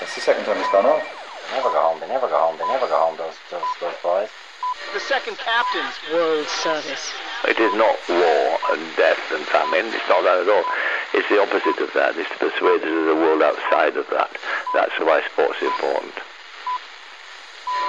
That's the second time it's gone off. They never go home. They never go home. They never go home. Those those those boys. The second captain's World Service. It is not war and death and famine. It's not that at all. It's the opposite of that. It's to persuade us of the world outside of that. That's why sport's is important.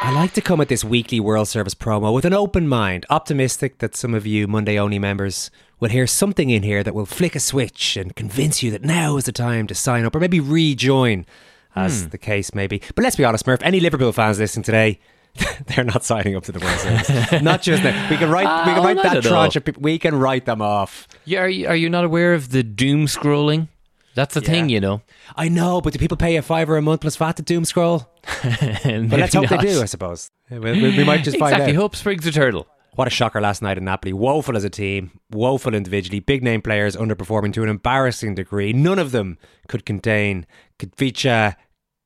I like to come at this weekly World Service promo with an open mind, optimistic that some of you Monday only members will hear something in here that will flick a switch and convince you that now is the time to sign up or maybe rejoin, as hmm. the case may be. But let's be honest, Murph, any Liverpool fans listening today, they're not signing up to the World Service. not just that. We can write, we can Oh, write that at tranche of people, we can write them off. Yeah, are you, are you not aware of the doom scrolling? That's the thing, you know. I know, but do people pay a fiver a month plus VAT to doom scroll? But let's hope they do, I suppose. We, we- we might just find exactly. out. Hope springs eternal. What a shocker last night in Napoli. Woeful as a team, woeful individually, big name players underperforming to an embarrassing degree. None of them could contain Kvicha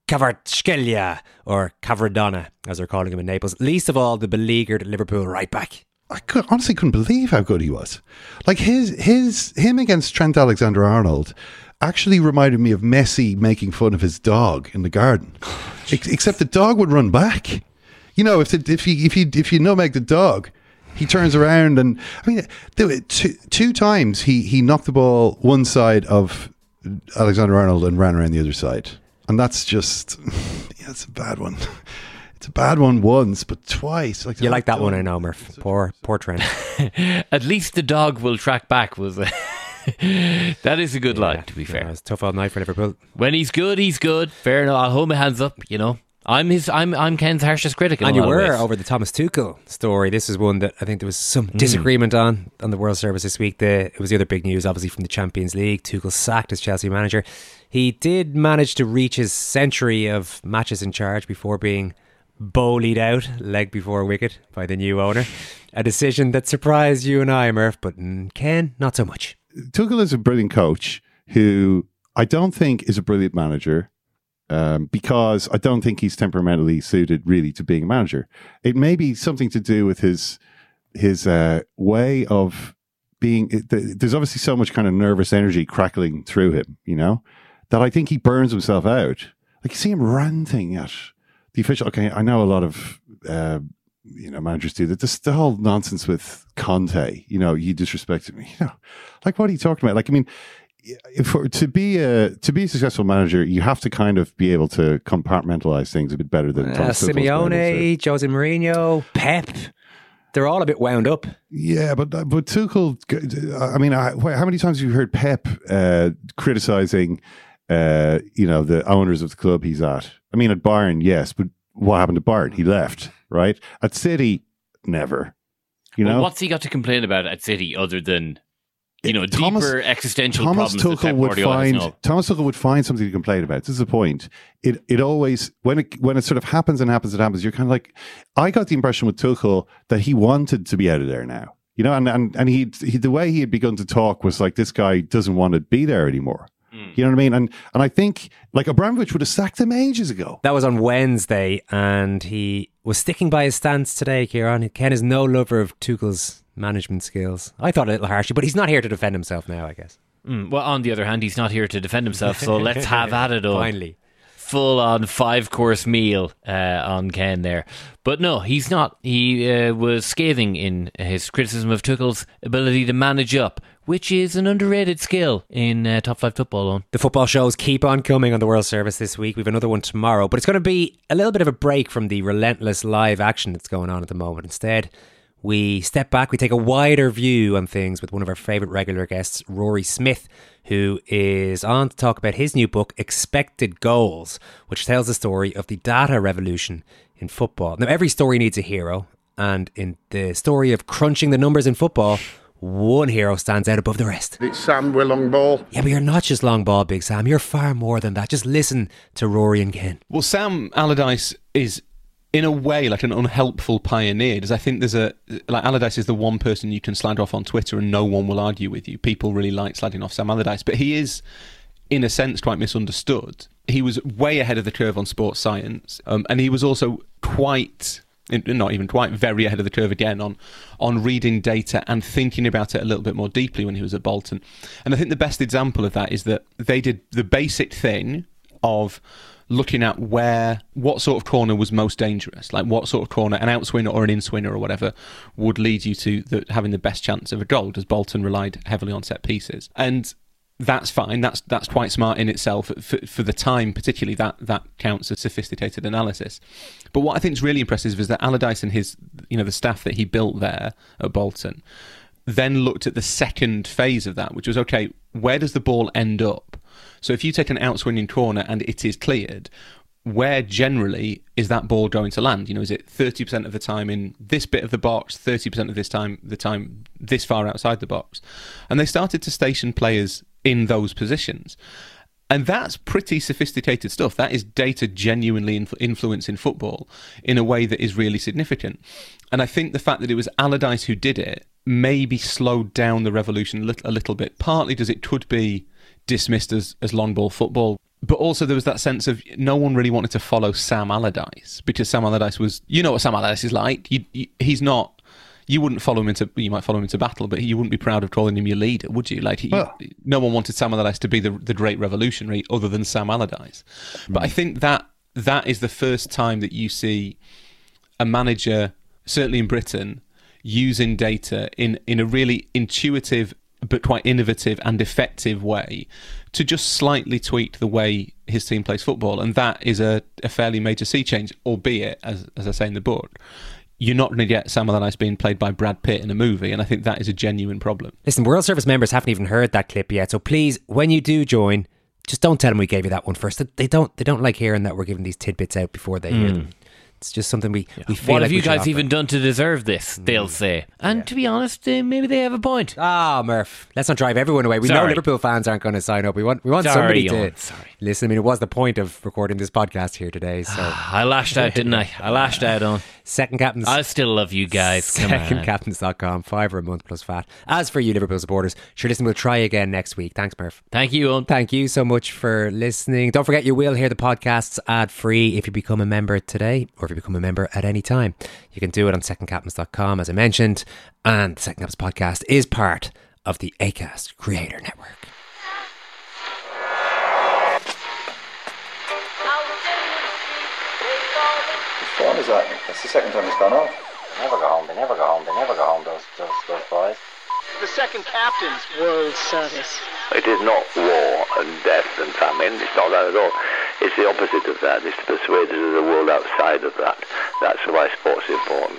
Kvaratskhelia or Kvaradona, as they're calling him in Naples. Least of all, the beleaguered Liverpool right back. I could, honestly couldn't believe how good he was. Like his his him against Trent Alexander Arnold actually reminded me of Messi making fun of his dog in the garden. Oh, Ex- Except the dog would run back. You know, if the, if you if you if you make the dog, he turns around and I mean, there were two two times he he knocked the ball one side of Alexander Arnold and ran around the other side, and that's just yeah, it's a bad one. It's a bad one once, but twice. Like You like that one, I done. know, Murph. Poor, poor Trent. At least the dog will track back. Was that is a good line? To be Yeah, fair, it's a tough old night for Liverpool. when he's good, he's good. Fair enough. I'll hold my hands up. You know, I'm his. I'm I'm Ken's harshest critic. In And a you lot of were ways. over the Thomas Tuchel story. This is one that I think there was some Hmm. disagreement on on the World Service this week. The, it was the other big news, obviously, from the Champions League. Tuchel sacked as Chelsea manager. He did manage to reach his century of matches in charge before being bowled out, leg before wicket, by the new owner. A decision that surprised you and I, Murph, but mm, Ken, not so much. Tuchel is a brilliant coach who I don't think is a brilliant manager um, because I don't think he's temperamentally suited really to being a manager. It may be something to do with his his uh, way of being. it- th- There's obviously so much kind of nervous energy crackling through him, you know, that I think he burns himself out. Like you see him ranting at the official. Okay, I know a lot of. Uh, you know, managers do that. The whole nonsense with Conte. You know, you disrespected me. You know, like what are you talking about? Like, I mean, for, to be a to be a successful manager, you have to kind of be able to compartmentalize things a bit better than Uh, Thomas Tuchel's been able to. Simeone, Jose Mourinho, Pep. They're all a bit wound up. Yeah, but but Tuchel. I mean, I, how many times have you heard Pep uh, criticizing, uh, you know, the owners of the club he's at? I mean, at Bayern, yes, but what happened to Bayern? He left, right? At City, never. You Well, know, what's he got to complain about at City other than you know Thomas- deeper existential Thomas problems that Tuchel would find? Thomas Tuchel would find something to complain about. This is the point. It it always when it when it sort of happens and happens and happens, you're kind of like I got the impression with Tuchel that he wanted to be out of there now. You know, and and, and he, he the way he had begun to talk was like this guy doesn't want to be there anymore. You know what I mean? And and I think like Abramovich would have sacked him ages ago. That was on Wednesday, and he was sticking by his stance today, Kieran. Ken is no lover of Tuchel's management skills. I thought a little harshly, but he's not here to defend himself now, I guess. Mm, well, on the other hand, he's not here to defend himself, so let's have at it. All. Finally. Full on five course meal uh, on Ken there. But no, he's not. He uh, was scathing in his criticism of Tuchel's ability to manage up, which is an underrated skill in uh, top five football. On The football shows keep on coming on the World Service this week. We've another one tomorrow, but it's going to be a little bit of a break from the relentless live action that's going on at the moment. Instead, we step back, we take a wider view on things with one of our favourite regular guests, Rory Smith, who is on to talk about his new book, Expected Goals, which tells the story of the data revolution in football. Now, every story needs a hero, and in the story of crunching the numbers in football, one hero stands out above the rest. It's Sam with long ball. Yeah, but you're not just long ball, Big Sam. You're far more than that. Just listen to Rory and Ken. Well, Sam Allardyce is, in a way, like an unhelpful pioneer. Does I think there's a like Allardyce is the one person you can slag off on Twitter and no one will argue with you. People really like slagging off Sam Allardyce, but he is, in a sense, quite misunderstood. He was way ahead of the curve on sports science, um, and he was also quite not even quite very ahead of the curve again on on reading data and thinking about it a little bit more deeply when he was at Bolton. And I think the best example of that is that they did the basic thing of looking at where what sort of corner was most dangerous, like what sort of corner, an outswinger or an inswinger or whatever, would lead you to the, having the best chance of a goal. As Bolton relied heavily on set pieces, and that's fine. That's that's quite smart in itself for, for the time, particularly that that counts as sophisticated analysis. But what I think is really impressive is that Allardyce and his, you know, the staff that he built there at Bolton, then looked at the second phase of that, which was okay. Where does the ball end up? So if you take an outswinging corner and it is cleared, where generally is that ball going to land? You know, is it thirty percent of the time in this bit of the box, thirty percent of this time the time this far outside the box? And they started to station players in those positions. And that's pretty sophisticated stuff. That is data genuinely influ- influencing football in a way that is really significant. And I think the fact that it was Allardyce who did it maybe slowed down the revolution a little, a little bit, partly because it could be dismissed as, as long ball football. But also there was that sense of no one really wanted to follow Sam Allardyce because Sam Allardyce was, you know what Sam Allardyce is like. You, you, he's not you wouldn't follow him into you might follow him into battle, but you wouldn't be proud of calling him your leader, would you? Like, he, Well- no one wanted Sam Allardyce to be the the great revolutionary other than Sam Allardyce. But I mm. think that that is the first time that you see a manager, certainly in Britain, using data in in a really intuitive but quite innovative and effective way to just slightly tweak the way his team plays football, and that is a, a fairly major sea change, albeit as as I say in the book. You're not going to get Sam Allardyce being played by Brad Pitt in a movie, and I think that is a genuine problem. Listen, World Service members haven't even heard that clip yet, so please, when you do join, just don't tell them we gave you that one first. They don't. They don't like hearing that we're giving these tidbits out before they hear Mm. them. It's just something we, we feel what like have you guys even done to deserve this? They'll say. And to be honest, uh, maybe they have a point. Ah, Murph. Let's not drive everyone away. We know Liverpool fans aren't going to sign up. We want we want Sorry, somebody to sorry. Listen. I mean, it was the point of recording this podcast here today. So I lashed out, didn't I? I lashed out on. second captains. I still love you guys. Secondcaptains.com, five a month plus VAT. As for you, Liverpool supporters, sure, listen, we'll try again next week. Thanks, Murph. Thank you, Owen. Thank you so much for listening. Don't forget, you will hear the podcasts ad free if you become a member today or if you become a member at any time. You can do it on secondcaptains.com, as I mentioned. And the Second Captains podcast is part of the ACAST Creator Network. Whose phone is that? That's the second time it's gone off. They never go home. They never go home. They never go home. Those those those boys. The second captain's World Service. It is not war and death and famine. It's not that at all. It's the opposite of that. It's to persuade us of the world outside of that. That's why sports is important.